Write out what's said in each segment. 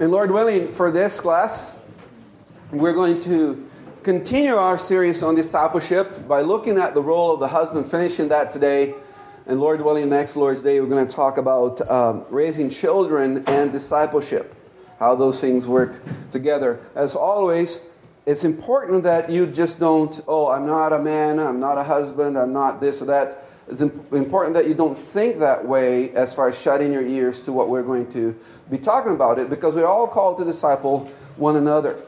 And Lord willing, for this class, we're going to continue our series on discipleship by looking at the role of the husband, finishing that today. And Lord willing, next Lord's Day, we're going to talk about um, raising children and discipleship, how those things work together. As always, it's important that you just don't, oh, I'm not a man, I'm not a husband, I'm not this or that. It's important that you don't think that way as far as shutting your ears to what we're going to be talking about it because we're all called to disciple one another.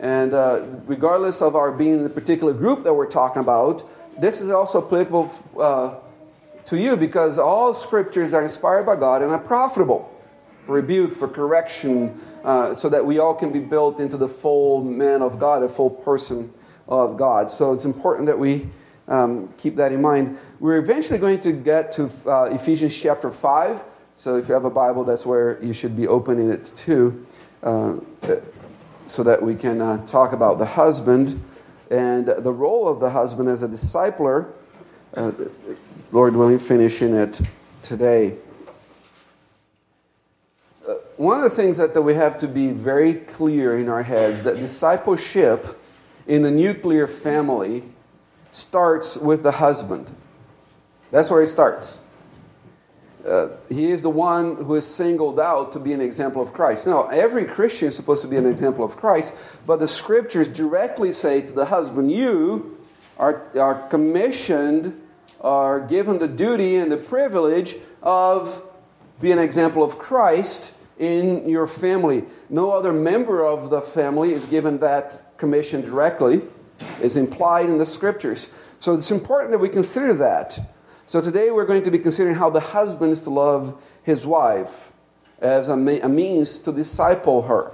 And uh, regardless of our being in the particular group that we're talking about, this is also applicable uh, to you because all scriptures are inspired by God and are profitable for rebuke, for correction, uh, so that we all can be built into the full man of God, a full person of God. So it's important that we um, keep that in mind. We're eventually going to get to uh, Ephesians chapter 5. So if you have a Bible, that's where you should be opening it to, uh, so that we can uh, talk about the husband and the role of the husband as a discipler. Uh, Lord willing, finishing it today. Uh, one of the things that, that we have to be very clear in our heads that discipleship in the nuclear family starts with the husband. That's where it starts. Uh, he is the one who is singled out to be an example of Christ. Now, every Christian is supposed to be an example of Christ, but the scriptures directly say to the husband, You are, are commissioned, are given the duty and the privilege of being an example of Christ in your family. No other member of the family is given that commission directly, it's implied in the scriptures. So it's important that we consider that. So today we're going to be considering how the husband is to love his wife as a, a means to disciple her.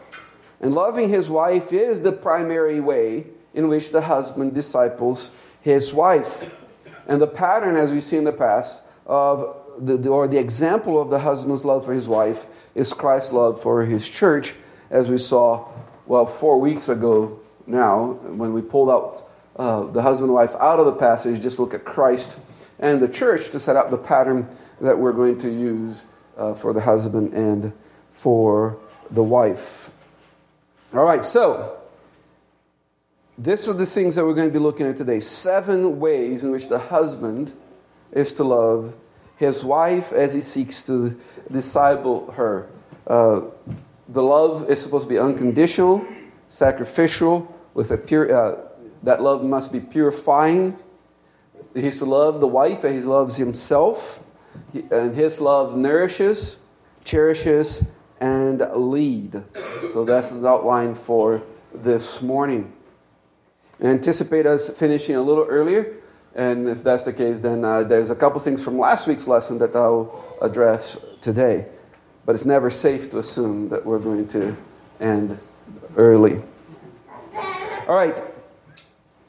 And loving his wife is the primary way in which the husband disciples his wife. And the pattern, as we see in the past, of the, the, or the example of the husband's love for his wife is Christ's love for his church, as we saw, well, four weeks ago now, when we pulled out uh, the husband and wife out of the passage, just look at Christ and the church to set up the pattern that we're going to use uh, for the husband and for the wife. All right, so this are the things that we're going to be looking at today. Seven ways in which the husband is to love his wife as he seeks to disciple her. Uh, the love is supposed to be unconditional, sacrificial, with a pure. Uh, that love must be purifying He's to love the wife as he loves himself. And his love nourishes, cherishes, and lead. So that's the outline for this morning. Anticipate us finishing a little earlier. And if that's the case, then uh, there's a couple things from last week's lesson that I'll address today. But it's never safe to assume that we're going to end early. All right,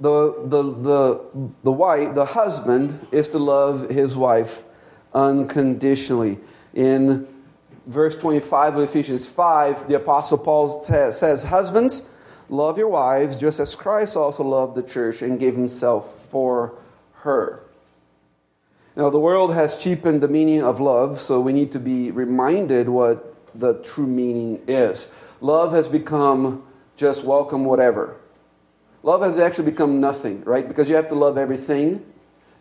the, the, the, the wife, the husband is to love his wife unconditionally. In verse 25 of Ephesians 5, the Apostle Paul says, Husbands, love your wives just as Christ also loved the church and gave himself for her. Now, the world has cheapened the meaning of love, so we need to be reminded what the true meaning is. Love has become just welcome whatever. Love has actually become nothing, right? Because you have to love everything.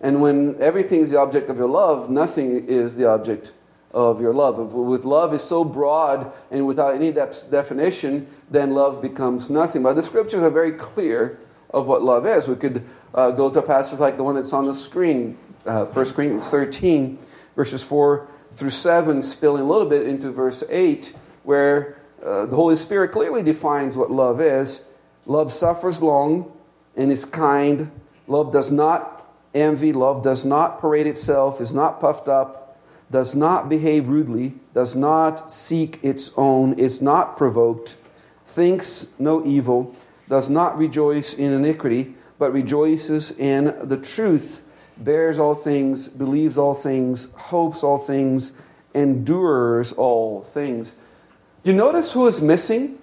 And when everything is the object of your love, nothing is the object of your love. With love is so broad and without any definition, then love becomes nothing. But the scriptures are very clear of what love is. We could uh, go to passages like the one that's on the screen, uh, 1 Corinthians 13, verses 4 through 7, spilling a little bit into verse 8, where uh, the Holy Spirit clearly defines what love is. Love suffers long and is kind. Love does not envy. Love does not parade itself, is not puffed up, does not behave rudely, does not seek its own, is not provoked, thinks no evil, does not rejoice in iniquity, but rejoices in the truth, bears all things, believes all things, hopes all things, endures all things. Do you notice who is missing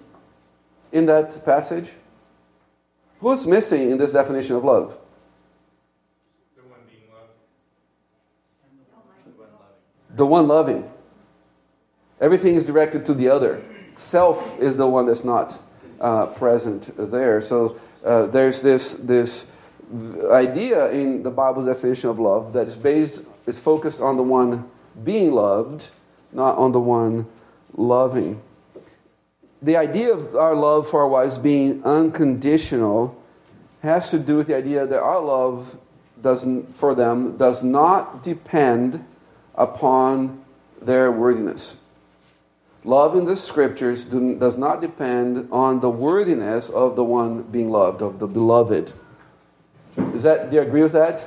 in that passage? Who's missing in this definition of love? The one being loved. The one loving. Everything is directed to the other. self is the one that's not uh, present there. So uh, there's this, this idea in the Bible's definition of love that is based, is focused on the one being loved, not on the one loving. The idea of our love for our wives being unconditional has to do with the idea that our love doesn't, for them does not depend upon their worthiness. Love in the scriptures does not depend on the worthiness of the one being loved, of the beloved. Is that, do you agree with that?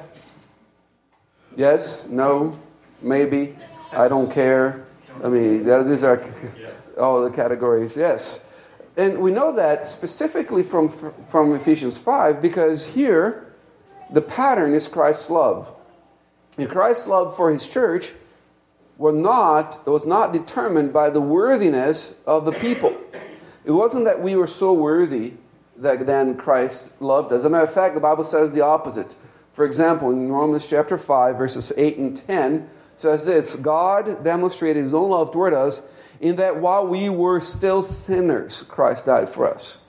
Yes? No? Maybe? I don't care? I mean, these are all the categories. Yes. And we know that specifically from, from Ephesians 5 because here the pattern is Christ's love. And Christ's love for his church were not, was not determined by the worthiness of the people. It wasn't that we were so worthy that then Christ loved us. As a matter of fact, the Bible says the opposite. For example, in Romans chapter 5, verses 8 and 10, says this God demonstrated his own love toward us in that while we were still sinners, Christ died for us.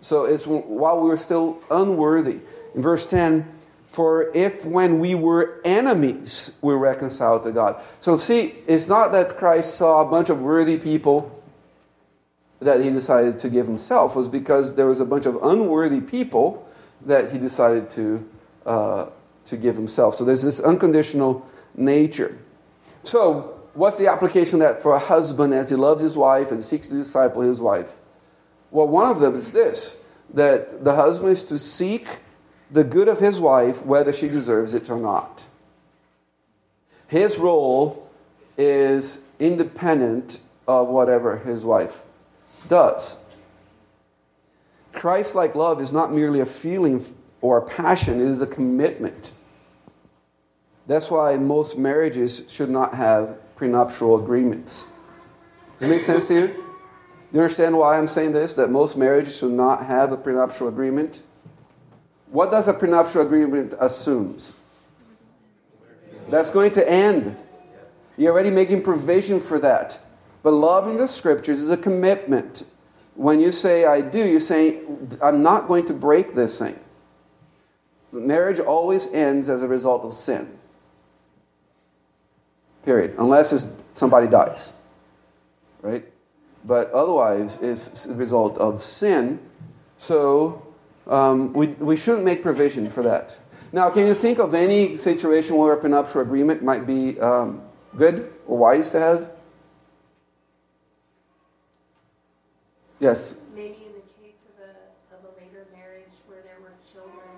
So it's while we were still unworthy. In verse 10, for if when we were enemies, we were reconciled to God. So see, it's not that Christ saw a bunch of worthy people that he decided to give himself, was because there was a bunch of unworthy people that he decided to, uh, to give himself. So there's this unconditional nature. So what's the application that for a husband as he loves his wife and seeks to disciple his wife? Well, one of them is this that the husband is to seek the good of his wife, whether she deserves it or not. His role is independent of whatever his wife does. Christ like love is not merely a feeling or a passion, it is a commitment. That's why most marriages should not have prenuptial agreements. Does it make sense to you? Do you understand why I'm saying this? That most marriages should not have a prenuptial agreement? What does a prenuptial agreement assumes? That's going to end. You're already making provision for that. But love in the scriptures is a commitment. When you say I do, you're saying I'm not going to break this thing. Marriage always ends as a result of sin. Period. Unless somebody dies. Right? But otherwise, it's a result of sin. So um, we, we shouldn't make provision for that. Now, can you think of any situation where a prenuptial agreement might be um, good or wise to have? Yes. Maybe in the case of a, of a later marriage where there were children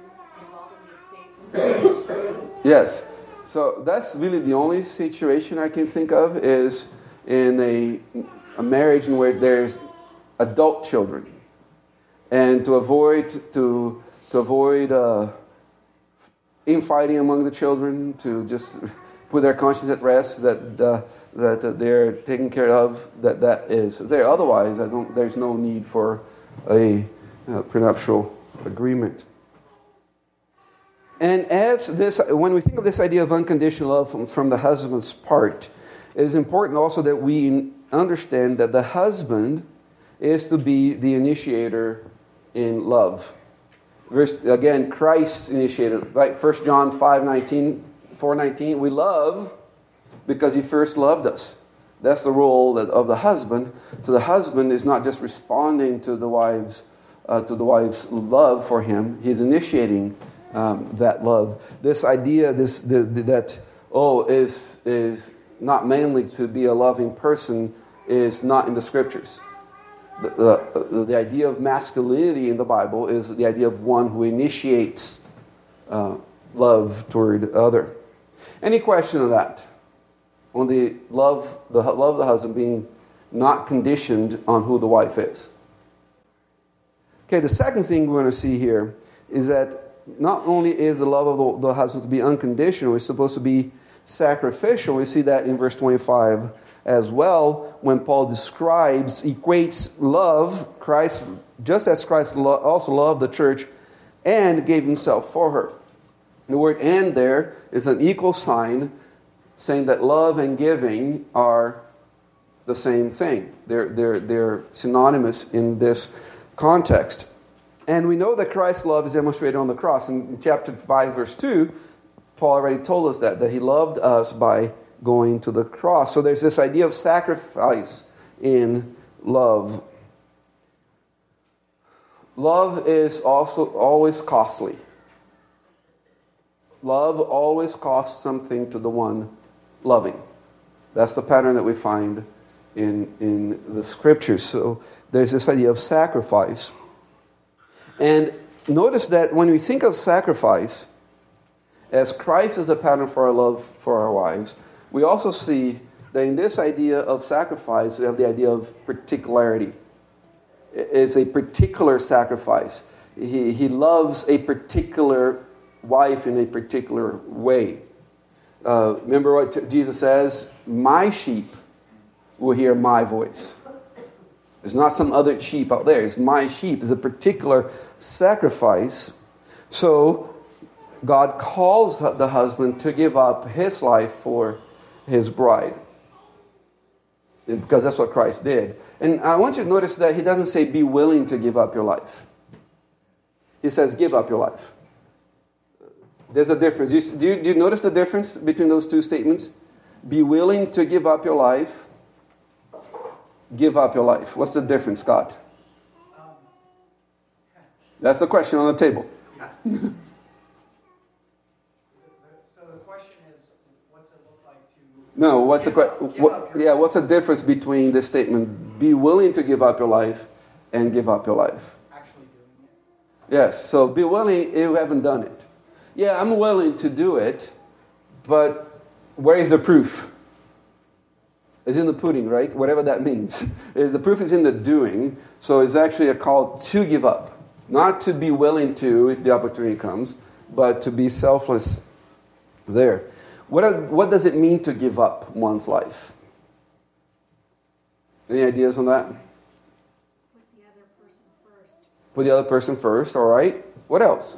involved in the estate. yes. So that's really the only situation I can think of is in a, a marriage in where there's adult children. And to avoid, to, to avoid uh, infighting among the children, to just put their conscience at rest that, uh, that, they're taken care of, that that is there. Otherwise, I don't, there's no need for a uh, prenuptial agreement. And as this, when we think of this idea of unconditional love from, from the husband's part, it is important also that we understand that the husband is to be the initiator in love. Verse, again, Christ initiated, right? 1 John 5 19, 4 19, we love because he first loved us. That's the role of the husband. So the husband is not just responding to the wife's, uh, to the wife's love for him, he's initiating um, that love. This idea this, the, the, that, oh, is, is not mainly to be a loving person is not in the scriptures. The, the, the idea of masculinity in the Bible is the idea of one who initiates uh, love toward the other. Any question of that? On the love, the love of the husband being not conditioned on who the wife is. Okay, the second thing we're going to see here is that not only is the love of the, the husband to be unconditional, it's supposed to be sacrificial. We see that in verse 25 as well when Paul describes, equates love, Christ, just as Christ also loved the church and gave himself for her. The word and there is an equal sign saying that love and giving are the same thing. They're, they're, they're synonymous in this context. And we know that Christ's love is demonstrated on the cross. In chapter 5, verse 2, Paul already told us that, that he loved us by going to the cross. So there's this idea of sacrifice in love. Love is also always costly. Love always costs something to the one loving. That's the pattern that we find in, in the scriptures. So there's this idea of sacrifice. And notice that when we think of sacrifice, as Christ is the pattern for our love for our wives, we also see that in this idea of sacrifice, we have the idea of particularity. It's a particular sacrifice. He, he loves a particular wife in a particular way. Uh, remember what Jesus says? My sheep will hear my voice. It's not some other sheep out there. It's my sheep. It's a particular sacrifice. So God calls the husband to give up his life for his bride. Because that's what Christ did. And I want you to notice that he doesn't say be willing to give up your life. He says give up your life. There's a difference. Do, you, do you notice the difference between those two statements? Be willing to give up your life. Give up your life. What's the difference, Scott? That's the question on the table. so the question is, what's it look like to? No, what's the? What, yeah, what's the difference between the statement "be willing to give up your life" and "give up your life"? Actually doing it. Yes. So be willing if you haven't done it. Yeah, I'm willing to do it, but where is the proof? It's in the pudding, right? Whatever that means. Is the proof is in the doing. So it's actually a call to give up. Not to be willing to if the opportunity comes, but to be selfless there. What, what does it mean to give up one's life? Any ideas on that? Put the other person first. Put the other person first, all right. What else?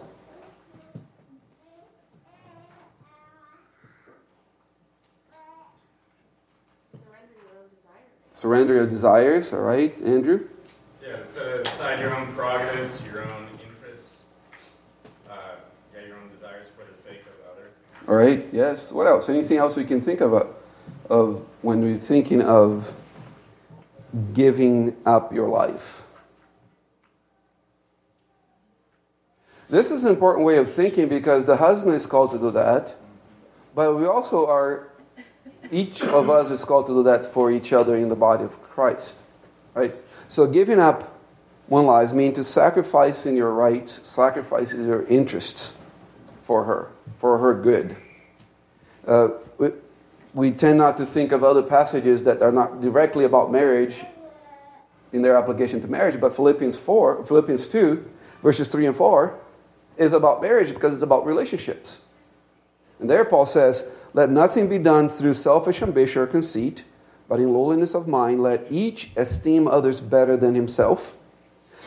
Surrender your own desires. Surrender your desires, all right. Andrew? Yeah, aside your own prerogatives, your own interests, uh, yeah, your own desires for the sake of others. All right, yes. What else? Anything else we can think of, uh, of when we're thinking of giving up your life? This is an important way of thinking because the husband is called to do that, but we also are, each of us is called to do that for each other in the body of Christ. Right? So giving up one life means to sacrificing your rights, sacrificing your interests for her, for her good. Uh, we, we tend not to think of other passages that are not directly about marriage in their application to marriage, but Philippians 4, Philippians 2, verses 3 and 4 is about marriage because it's about relationships. And there Paul says, Let nothing be done through selfish ambition or conceit, but in lowliness of mind, let each esteem others better than himself.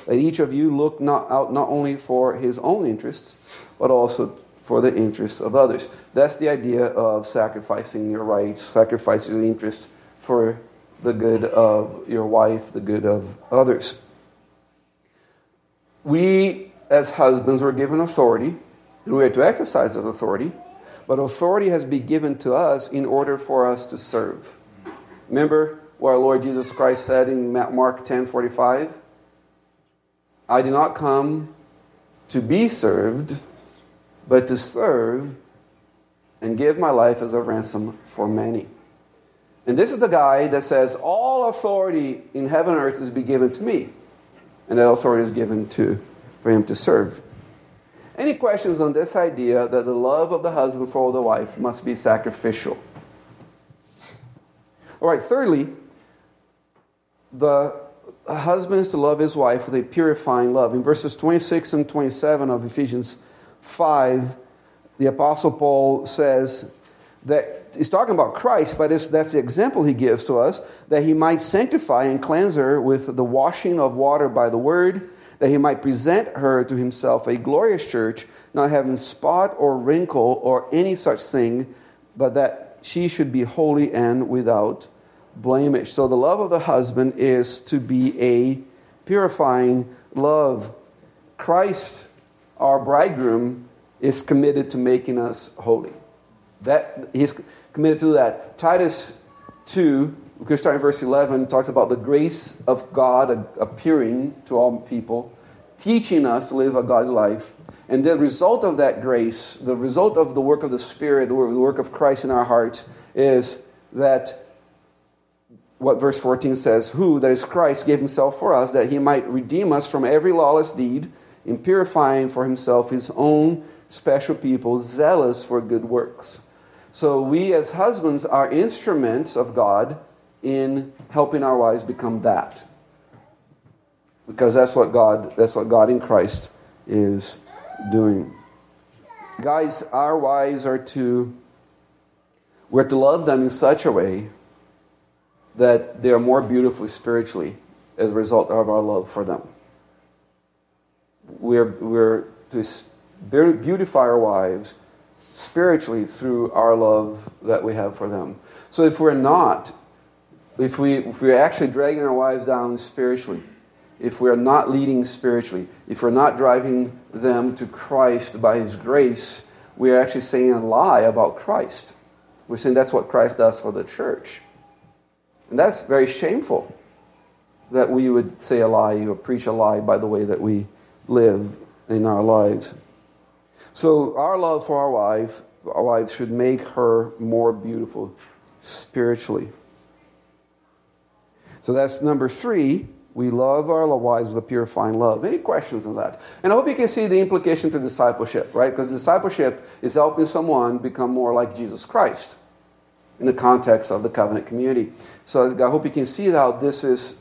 Let each of you look not out not only for his own interests, but also for the interests of others. That's the idea of sacrificing your rights, sacrificing your interests for the good of your wife, the good of others. We, as husbands, were given authority, and we are to exercise that authority, but authority has been given to us in order for us to serve. Remember what our Lord Jesus Christ said in Mark 10 45? I did not come to be served, but to serve and give my life as a ransom for many. And this is the guy that says, All authority in heaven and earth is be given to me. And that authority is given to for him to serve. Any questions on this idea that the love of the husband for the wife must be sacrificial? All right, thirdly, the husband is to love his wife with a purifying love. In verses 26 and 27 of Ephesians 5, the Apostle Paul says that he's talking about Christ, but that's the example he gives to us that he might sanctify and cleanse her with the washing of water by the word, that he might present her to himself a glorious church, not having spot or wrinkle or any such thing, but that she should be holy and without blemish. So the love of the husband is to be a purifying love. Christ, our bridegroom, is committed to making us holy. That he's committed to that. Titus 2, we can start in verse 11, talks about the grace of God appearing to all people, teaching us to live a godly life. And the result of that grace, the result of the work of the Spirit, the work of Christ in our hearts, is that what verse 14 says, Who, that is Christ, gave himself for us, that he might redeem us from every lawless deed, in purifying for himself his own special people, zealous for good works. So we as husbands are instruments of God in helping our wives become that. Because that's what God, that's what God in Christ is doing. Guys, our wives are to we're to love them in such a way that they are more beautiful spiritually as a result of our love for them. We're, we're to beautify our wives spiritually through our love that we have for them. So if we're not, if, we, if we're actually dragging our wives down spiritually, if we're not leading spiritually, if we're not driving them to Christ by His grace, we're actually saying a lie about Christ. We're saying that's what Christ does for the church. And that's very shameful that we would say a lie or preach a lie by the way that we live in our lives. So our love for our wife, our wives should make her more beautiful spiritually. So that's number three. We love our wives with a purifying love. Any questions on that? And I hope you can see the implication to discipleship, right? Because discipleship is helping someone become more like Jesus Christ in the context of the covenant community. So I hope you can see how this is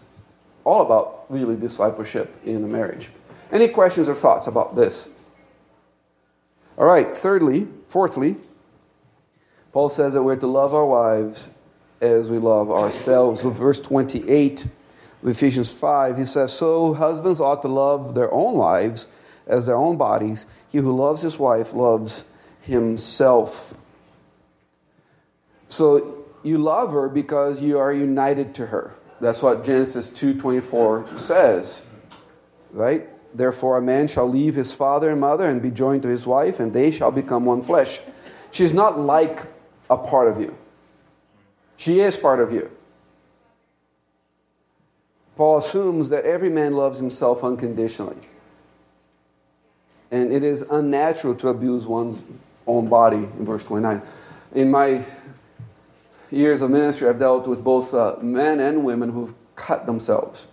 all about really discipleship in the marriage. Any questions or thoughts about this? All right, thirdly, fourthly, Paul says that we're to love our wives as we love ourselves. Verse 28 of Ephesians 5, he says, So husbands ought to love their own wives as their own bodies. He who loves his wife loves himself. So you love her because you are united to her. That's what Genesis 2:24 says. Right? Therefore a man shall leave his father and mother and be joined to his wife and they shall become one flesh. She's not like a part of you. She is part of you. Paul assumes that every man loves himself unconditionally. And it is unnatural to abuse one's own body in verse 29. In my years of ministry, I've dealt with both uh, men and women who've cut themselves.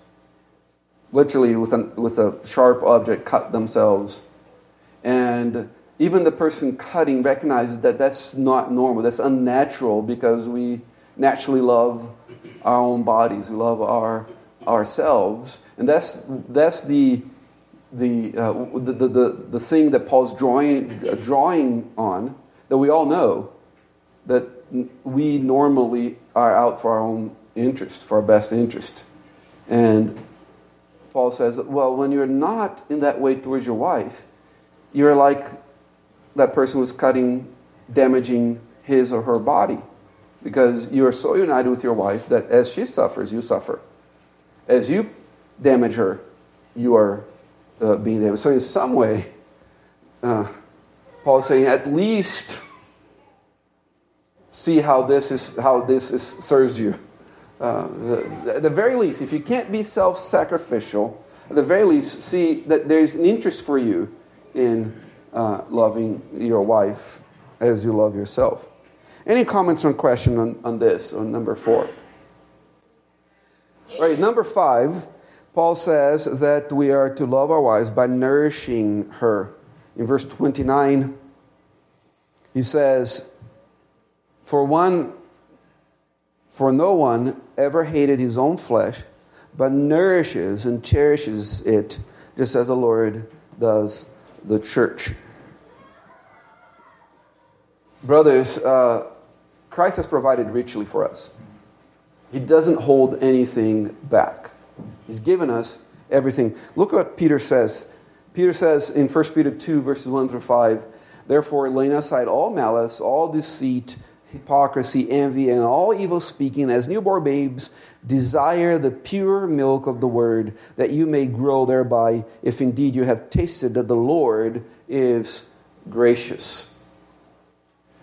Literally, with, an, with a sharp object, cut themselves. And even the person cutting recognizes that that's not normal, that's unnatural because we naturally love our own bodies, we love our, ourselves. And that's, that's the, the, uh, the, the, the, the, thing that Paul's drawing, drawing on that we all know that we normally are out for our own interest, for our best interest. And Paul says, well, when you're not in that way towards your wife, you're like that person was cutting, damaging his or her body. Because you are so united with your wife that as she suffers, you suffer. As you damage her, you are uh, being damaged. So, in some way, uh, Paul is saying, at least see how this is how this is, serves you. Uh, the, at the very least, if you can't be self-sacrificial, at the very least, see that there's an interest for you in uh, loving your wife as you love yourself. Any comments or question on, on this, on number four? All right, number five, Paul says that we are to love our wives by nourishing her. In verse 29, he says, for one, for no one ever hated his own flesh, but nourishes and cherishes it, just as the Lord does the church. Brothers, uh, Christ has provided richly for us. He doesn't hold anything back. He's given us everything. Look what Peter says. Peter says in 1 Peter 2, verses 1 through 5 Therefore, laying aside all malice, all deceit, hypocrisy, envy, and all evil speaking, as newborn babes, desire the pure milk of the word, that you may grow thereby, if indeed you have tasted that the Lord is gracious.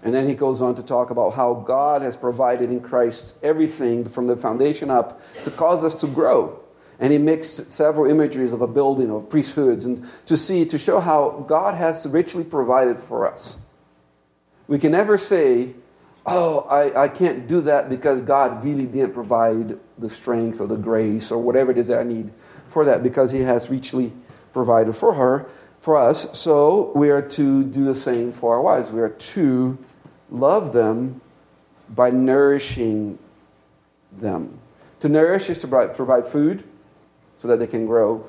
And then he goes on to talk about how God has provided in Christ everything from the foundation up to cause us to grow. And he mixed several imageries of a building, of priesthoods, and to see, to show how God has richly provided for us. We can never say, oh, I, I can't do that because God really didn't provide the strength or the grace or whatever it is that I need for that because He has richly provided for her, for us. So we are to do the same for our wives. We are to love them by nourishing them. To nourish is to provide food so that they can grow.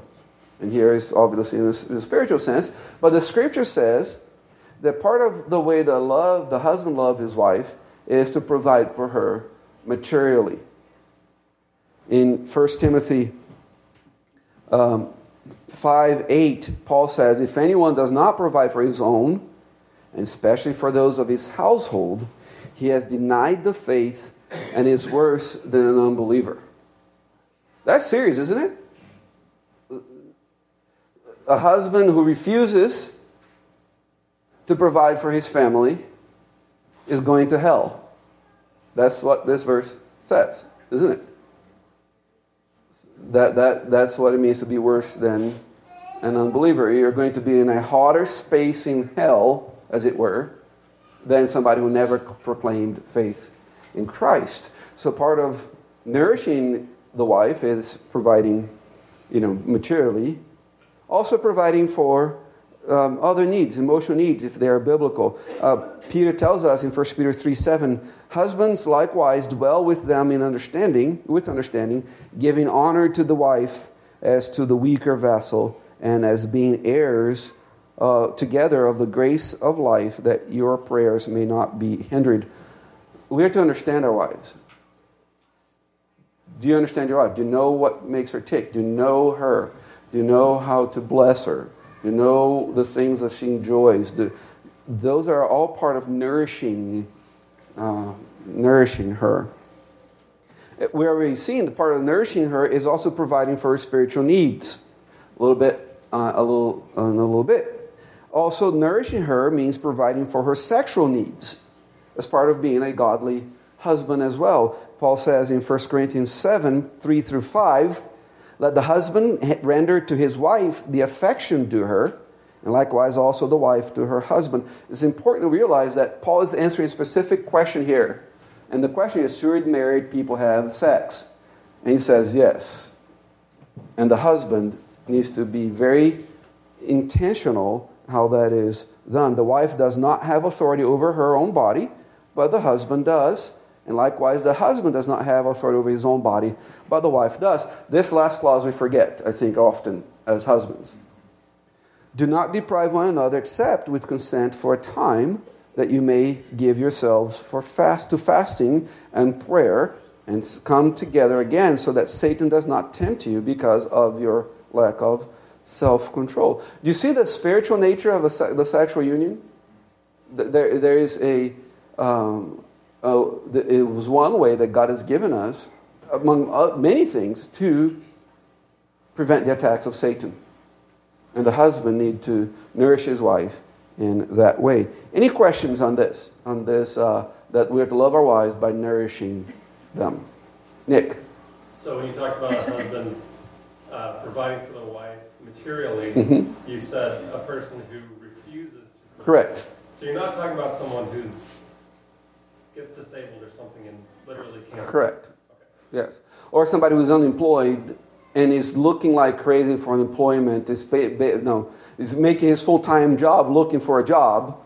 And here is obviously in the spiritual sense. But the scripture says that part of the way the love, the husband loved his wife is to provide for her materially. In 1 Timothy um, 5 8, Paul says, If anyone does not provide for his own, and especially for those of his household, he has denied the faith and is worse than an unbeliever. That's serious, isn't it? A husband who refuses to provide for his family is going to hell. That's what this verse says, isn't it? That, that, that's what it means to be worse than an unbeliever. You're going to be in a hotter space in hell, as it were, than somebody who never proclaimed faith in Christ. So part of nourishing the wife is providing, you know, materially, also providing for um, other needs, emotional needs, if they are biblical. Uh, Peter tells us in 1 Peter 3 7, husbands likewise dwell with them in understanding, with understanding, giving honor to the wife as to the weaker vessel, and as being heirs uh, together of the grace of life, that your prayers may not be hindered. We have to understand our wives. Do you understand your wife? Do you know what makes her tick? Do you know her? Do you know how to bless her? Do you know the things that she enjoys? Do, those are all part of nourishing, uh, nourishing her. We already seen the part of nourishing her is also providing for her spiritual needs. A little bit, uh, a little, uh, a little bit. Also, nourishing her means providing for her sexual needs as part of being a godly husband as well. Paul says in 1 Corinthians 7 3 through 5, let the husband render to his wife the affection due her and likewise also the wife to her husband. It's important to realize that Paul is answering a specific question here. And the question is should married people have sex? And he says yes. And the husband needs to be very intentional how that is done. The wife does not have authority over her own body, but the husband does. And likewise, the husband does not have authority over his own body, but the wife does. This last clause we forget, I think, often as husbands. Do not deprive one another except with consent for a time that you may give yourselves for fast to fasting and prayer and come together again so that Satan does not tempt you because of your lack of self control. Do you see the spiritual nature of the sexual union? There, there is a, um, it was one way that God has given us, among many things, to prevent the attacks of Satan and the husband need to nourish his wife in that way. Any questions on this? On this, uh, that we have to love our wives by nourishing them. Nick. So when you talked about a husband uh, providing for the wife materially, mm-hmm. you said a person who refuses to. Provide. Correct. So you're not talking about someone who's gets disabled or something and literally can't. Correct. Okay. Yes. Or somebody who's unemployed and is looking like crazy for employment, is, pay, no, is making his full time job looking for a job,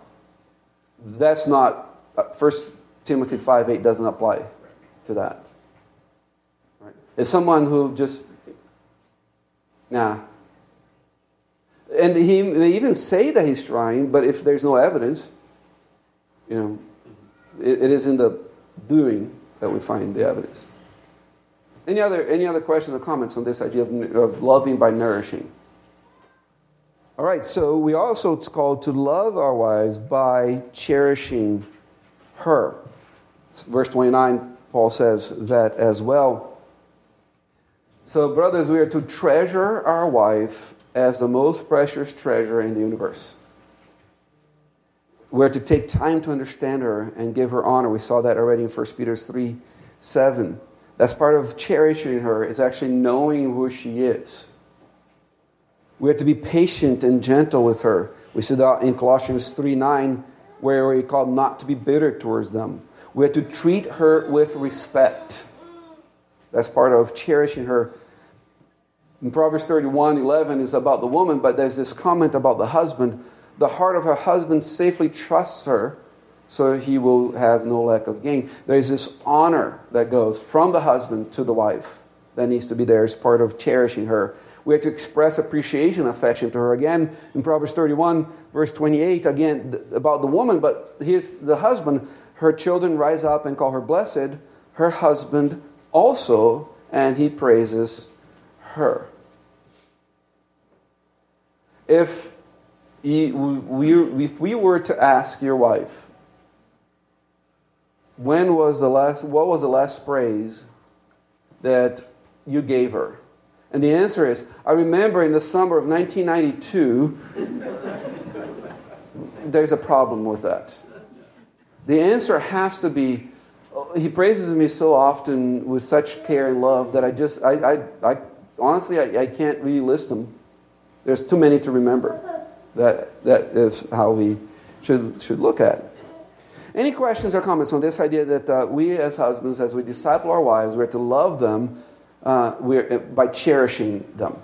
that's not, uh, 1 Timothy 5 8 doesn't apply to that. Right? It's someone who just, nah. And he, they even say that he's trying, but if there's no evidence, you know, it, it is in the doing that we find the evidence. Any other, any other questions or comments on this idea of, of loving by nourishing? All right, so we also called to love our wives by cherishing her. Verse 29, Paul says that as well. So, brothers, we are to treasure our wife as the most precious treasure in the universe. We're to take time to understand her and give her honor. We saw that already in 1 Peter 3 7. That's part of cherishing her, is actually knowing who she is. We have to be patient and gentle with her. We see that in Colossians 3 9, where we're called not to be bitter towards them. We have to treat her with respect. That's part of cherishing her. In Proverbs 31 11 is about the woman, but there's this comment about the husband. The heart of her husband safely trusts her, so he will have no lack of gain. There's this honor that goes from the husband to the wife that needs to be there as part of cherishing her. We have to express appreciation, affection to her. Again, in Proverbs 31, verse 28, again, about the woman, but his, the husband, her children rise up and call her blessed, her husband also, and he praises her. If we were to ask your wife, when was the last, what was the last praise that you gave her? And the answer is I remember in the summer of 1992, there's a problem with that. The answer has to be he praises me so often with such care and love that I just, I, I, I honestly, I, I can't really list them. There's too many to remember. That, that is how we should, should look at it. Any questions or comments on this idea that uh, we as husbands, as we disciple our wives, we're to love them uh, we're, uh, by cherishing them.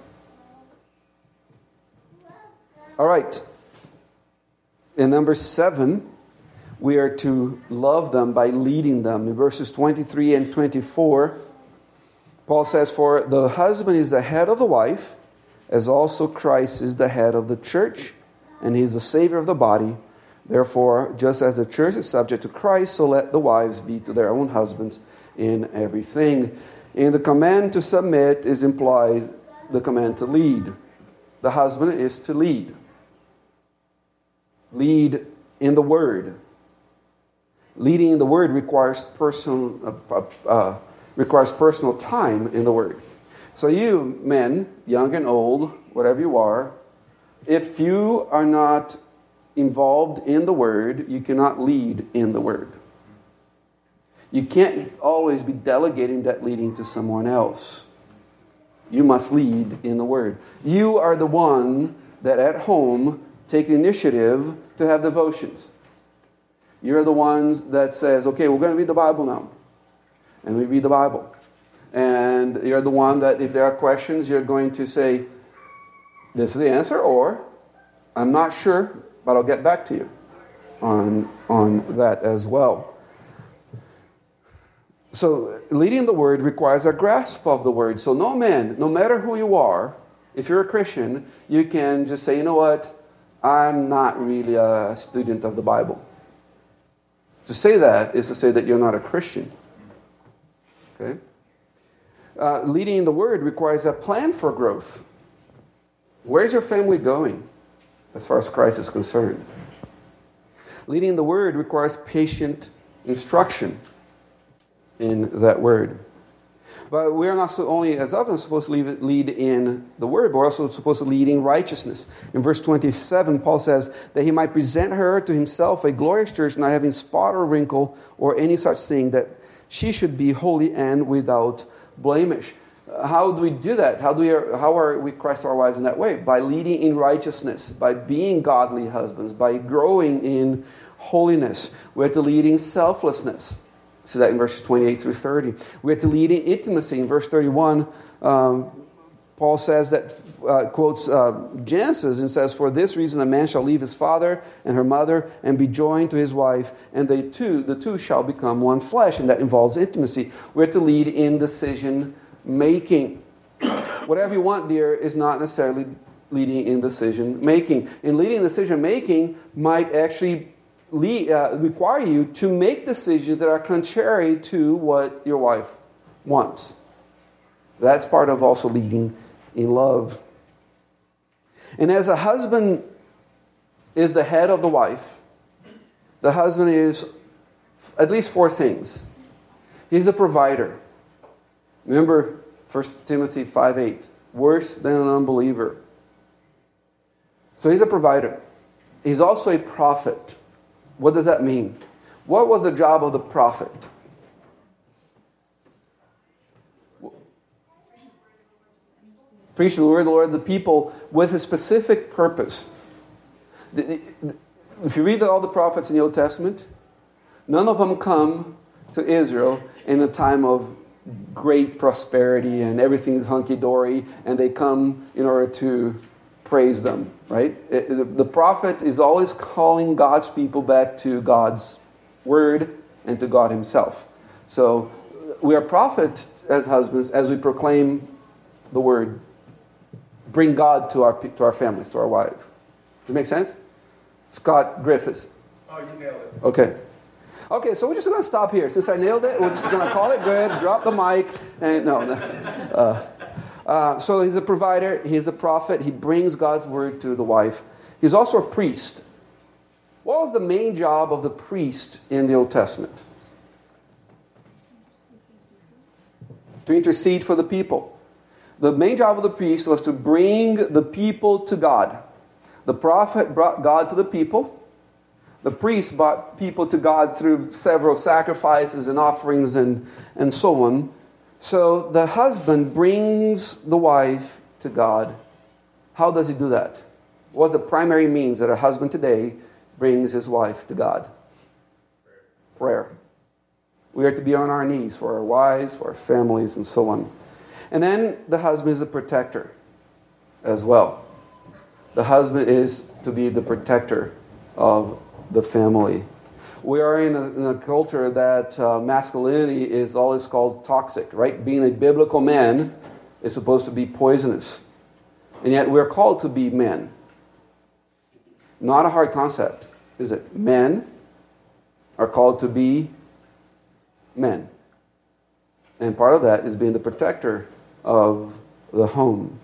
All right. In number seven, we are to love them by leading them. In verses 23 and 24, Paul says, For the husband is the head of the wife, as also Christ is the head of the church, and he is the Savior of the body. Therefore, just as the church is subject to Christ, so let the wives be to their own husbands in everything. In the command to submit is implied the command to lead. The husband is to lead. Lead in the word. Leading in the word requires personal, uh, uh, uh, requires personal time in the word. So, you men, young and old, whatever you are, if you are not involved in the word, you cannot lead in the word. You can't always be delegating that leading to someone else. You must lead in the Word. You are the one that at home take the initiative to have devotions. You're the ones that says, okay, we're going to read the Bible now. And we read the Bible. And you're the one that if there are questions, you're going to say, this is the answer, or I'm not sure, but I'll get back to you on, on that as well. So, leading the word requires a grasp of the word. So, no man, no matter who you are, if you're a Christian, you can just say, you know what, I'm not really a student of the Bible. To say that is to say that you're not a Christian. Okay? Uh, leading the word requires a plan for growth. Where's your family going as far as Christ is concerned? Leading the word requires patient instruction in that word. But we are not so only as often supposed to lead in the word, but we're also supposed to lead in righteousness. In verse 27, Paul says that he might present her to himself a glorious church, not having spot or wrinkle or any such thing, that she should be holy and without blemish. How do we do that? How, do we, how are we Christ our wives in that way? By leading in righteousness, by being godly husbands, by growing in holiness. We have to lead in selflessness See that in verses 28 through 30. We have to lead in intimacy. In verse 31, um, Paul says that, uh, quotes uh, Genesis and says, For this reason a man shall leave his father and her mother and be joined to his wife, and they two, the two shall become one flesh. And that involves intimacy. We have to lead in decision making. Whatever you want, dear, is not necessarily leading in decision making. In leading in decision making might actually lead, uh, require you to make decisions that are contrary to what your wife wants. That's part of also leading in love. And as a husband is the head of the wife, the husband is at least four things. He's a provider. Remember 1 Timothy 5 8, worse than an unbeliever. So he's a provider. He's also a prophet. What does that mean? What was the job of the prophet? Preach the word of the Lord to the people with a specific purpose. If you read all the prophets in the Old Testament, none of them come to Israel in a time of great prosperity and everything's hunky dory, and they come in order to praise them, right? It, the prophet is always calling God's people back to God's word and to God Himself. So we are prophets as husbands as we proclaim the word. Bring God to our, to our families, to our wives. Does it make sense? Scott Griffiths. Oh, you nailed it. Okay. Okay, so we're just going to stop here. Since I nailed it, we're just going to call it good, drop the mic, and no. no. Uh, uh, so he's a provider, he's a prophet, he brings God's word to the wife. He's also a priest. What was the main job of the priest in the Old Testament? To intercede for the people. The main job of the priest was to bring the people to God. The prophet brought God to the people. The priest brought people to God through several sacrifices and offerings and, and so on. So the husband brings the wife to God. How does he do that? What's the primary means that a husband today brings his wife to God? Prayer. We are to be on our knees for our wives, for our families, and so on. And then the husband is a protector as well. The husband is to be the protector of the family. We are in a, in a culture that uh, masculinity is always called toxic, right? Being a biblical man is supposed to be poisonous. And yet we're called to be men. Not a hard concept, is it? Men are called to be men. And part of that is being the protector of the home.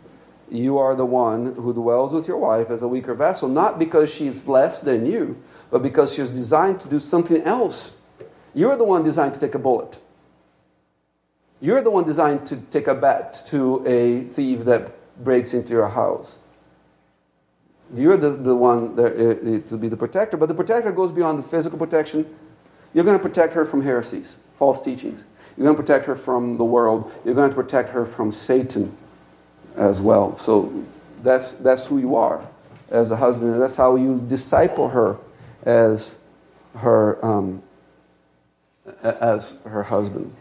You are the one who dwells with your wife as a weaker vessel, not because she's less than you, but because she's designed to do something else. You're the one designed to take a bullet. You're the one designed to take a bat to a thief that breaks into your house. You're the, the one that, uh, to be the protector, but the protector goes beyond the physical protection. You're going to protect her from heresies, false teachings. You're going to protect her from the world. You're going to protect her from Satan as well. So that's, that's who you are as a husband. that's how you disciple her as her, um, as her husband.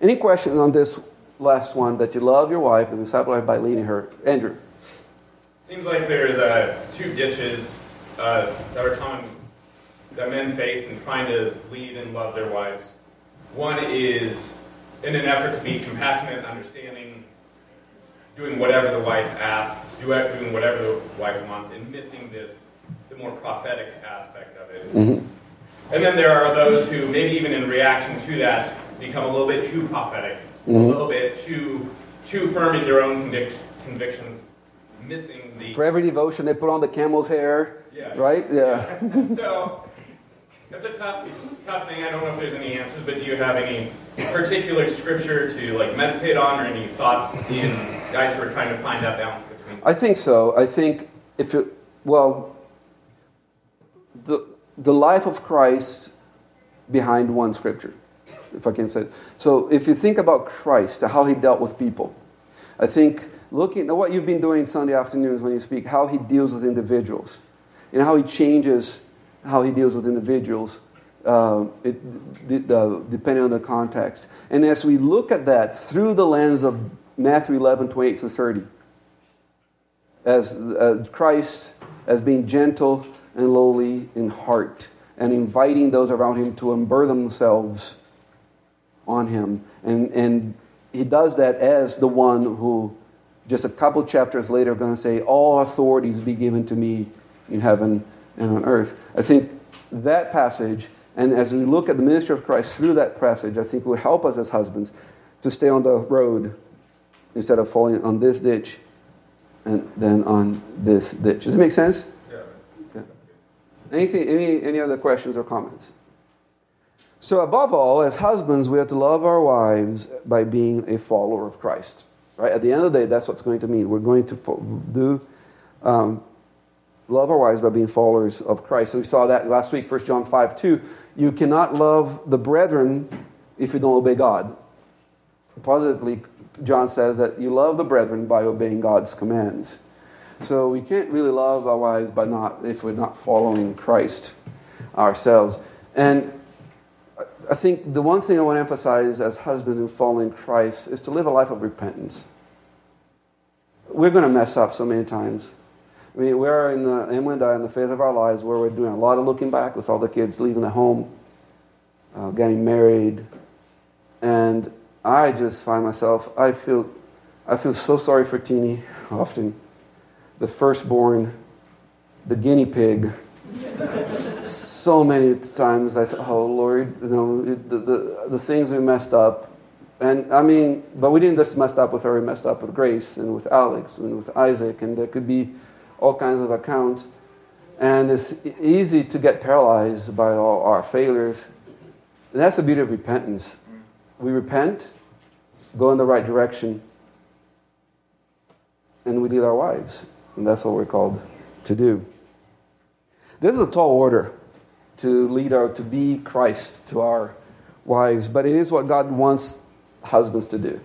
Any questions on this last one that you love your wife and disciple her by leading her? Andrew. Seems like there's uh, two ditches uh, that are common that men face in trying to lead and love their wives. One is in an effort to be compassionate and understanding, doing whatever the wife asks, doing whatever the wife wants, and missing this, more prophetic aspect of it. Mm-hmm. And then there are those who, maybe even in reaction to that, become a little bit too prophetic, mm-hmm. a little bit too too firm in their own convic- convictions, missing the. For every devotion, they put on the camel's hair. Yeah. Right? Yeah. so that's a tough, tough thing. I don't know if there's any answers, but do you have any particular scripture to like meditate on, or any thoughts in guys who are trying to find that balance between? I think so. I think if it well, the the life of Christ behind one scripture, if I can say. It. So if you think about Christ, how he dealt with people, I think looking at what you've been doing Sunday afternoons when you speak, how he deals with individuals, and how he changes how he deals with individuals, uh, it, uh, depending on the context. And as we look at that through the lens of Matthew 11, 28 to 30, as uh, Christ as being gentle and lowly in heart, and inviting those around him to unburden themselves on him. And, and he does that as the one who, just a couple chapters later, going to say, All authorities be given to me in heaven and on earth. I think that passage, and as we look at the ministry of Christ through that passage, I think will help us as husbands to stay on the road instead of falling on this ditch and then on this ditch. Does it make sense? Anything, any, any other questions or comments? So, above all, as husbands, we have to love our wives by being a follower of Christ. Right? At the end of the day, that's what's going to mean. We're going to do um, love our wives by being followers of Christ. And we saw that last week, 1 John 5 2. You cannot love the brethren if you don't obey God. Positively, John says that you love the brethren by obeying God's commands. So we can't really love our wives by not if we're not following Christ ourselves. And I think the one thing I want to emphasize as husbands in following Christ is to live a life of repentance. We're going to mess up so many times. I mean, we're in the, Emily and I in the phase of our lives where we're doing a lot of looking back with all the kids leaving the home, uh, getting married, and I just find myself, I feel, I feel so sorry for Teeny often. The firstborn, the guinea pig. so many times I said, oh Lord, you know, the, the, the things we messed up. And I mean, but we didn't just mess up with her, we messed up with Grace and with Alex and with Isaac, and there could be all kinds of accounts. And it's easy to get paralyzed by all our failures. And that's the beauty of repentance. We repent, go in the right direction, and we lead our wives. And that's what we're called to do. This is a tall order to lead our, to be Christ to our wives, but it is what God wants husbands to do.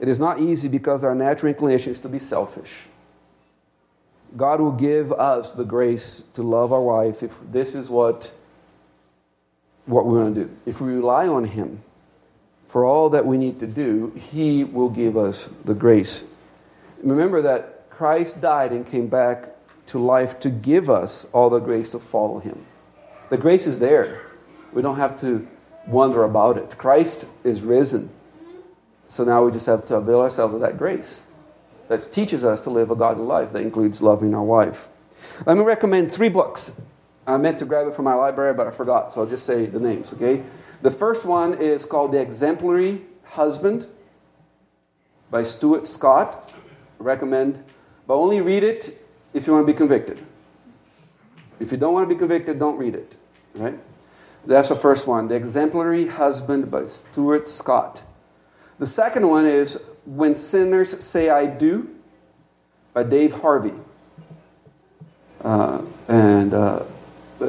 It is not easy because our natural inclination is to be selfish. God will give us the grace to love our wife if this is what, what we're going to do. If we rely on Him for all that we need to do, He will give us the grace. Remember that Christ died and came back to life to give us all the grace to follow Him. The grace is there. We don't have to wonder about it. Christ is risen. So now we just have to avail ourselves of that grace that teaches us to live a godly life that includes loving our wife. Let me recommend three books. I meant to grab it from my library, but I forgot, so I'll just say the names, okay? The first one is called The Exemplary Husband by Stuart Scott. I recommend, but only read it if you want to be convicted. If you don't want to be convicted, don't read it, right? That's the first one, The Exemplary Husband by Stuart Scott. The second one is When Sinners Say I Do by Dave Harvey. Uh, and, uh,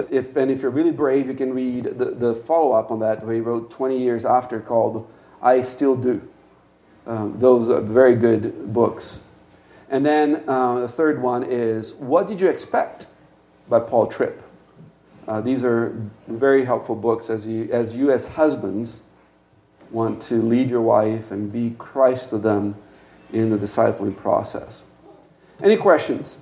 if, and if you're really brave, you can read the, the follow up on that, where he wrote 20 years after called I Still Do. Um, those are very good books. And then uh, the third one is What Did You Expect by Paul Tripp. Uh, these are very helpful books as you, as you, as husbands, want to lead your wife and be Christ to them in the discipling process. Any questions?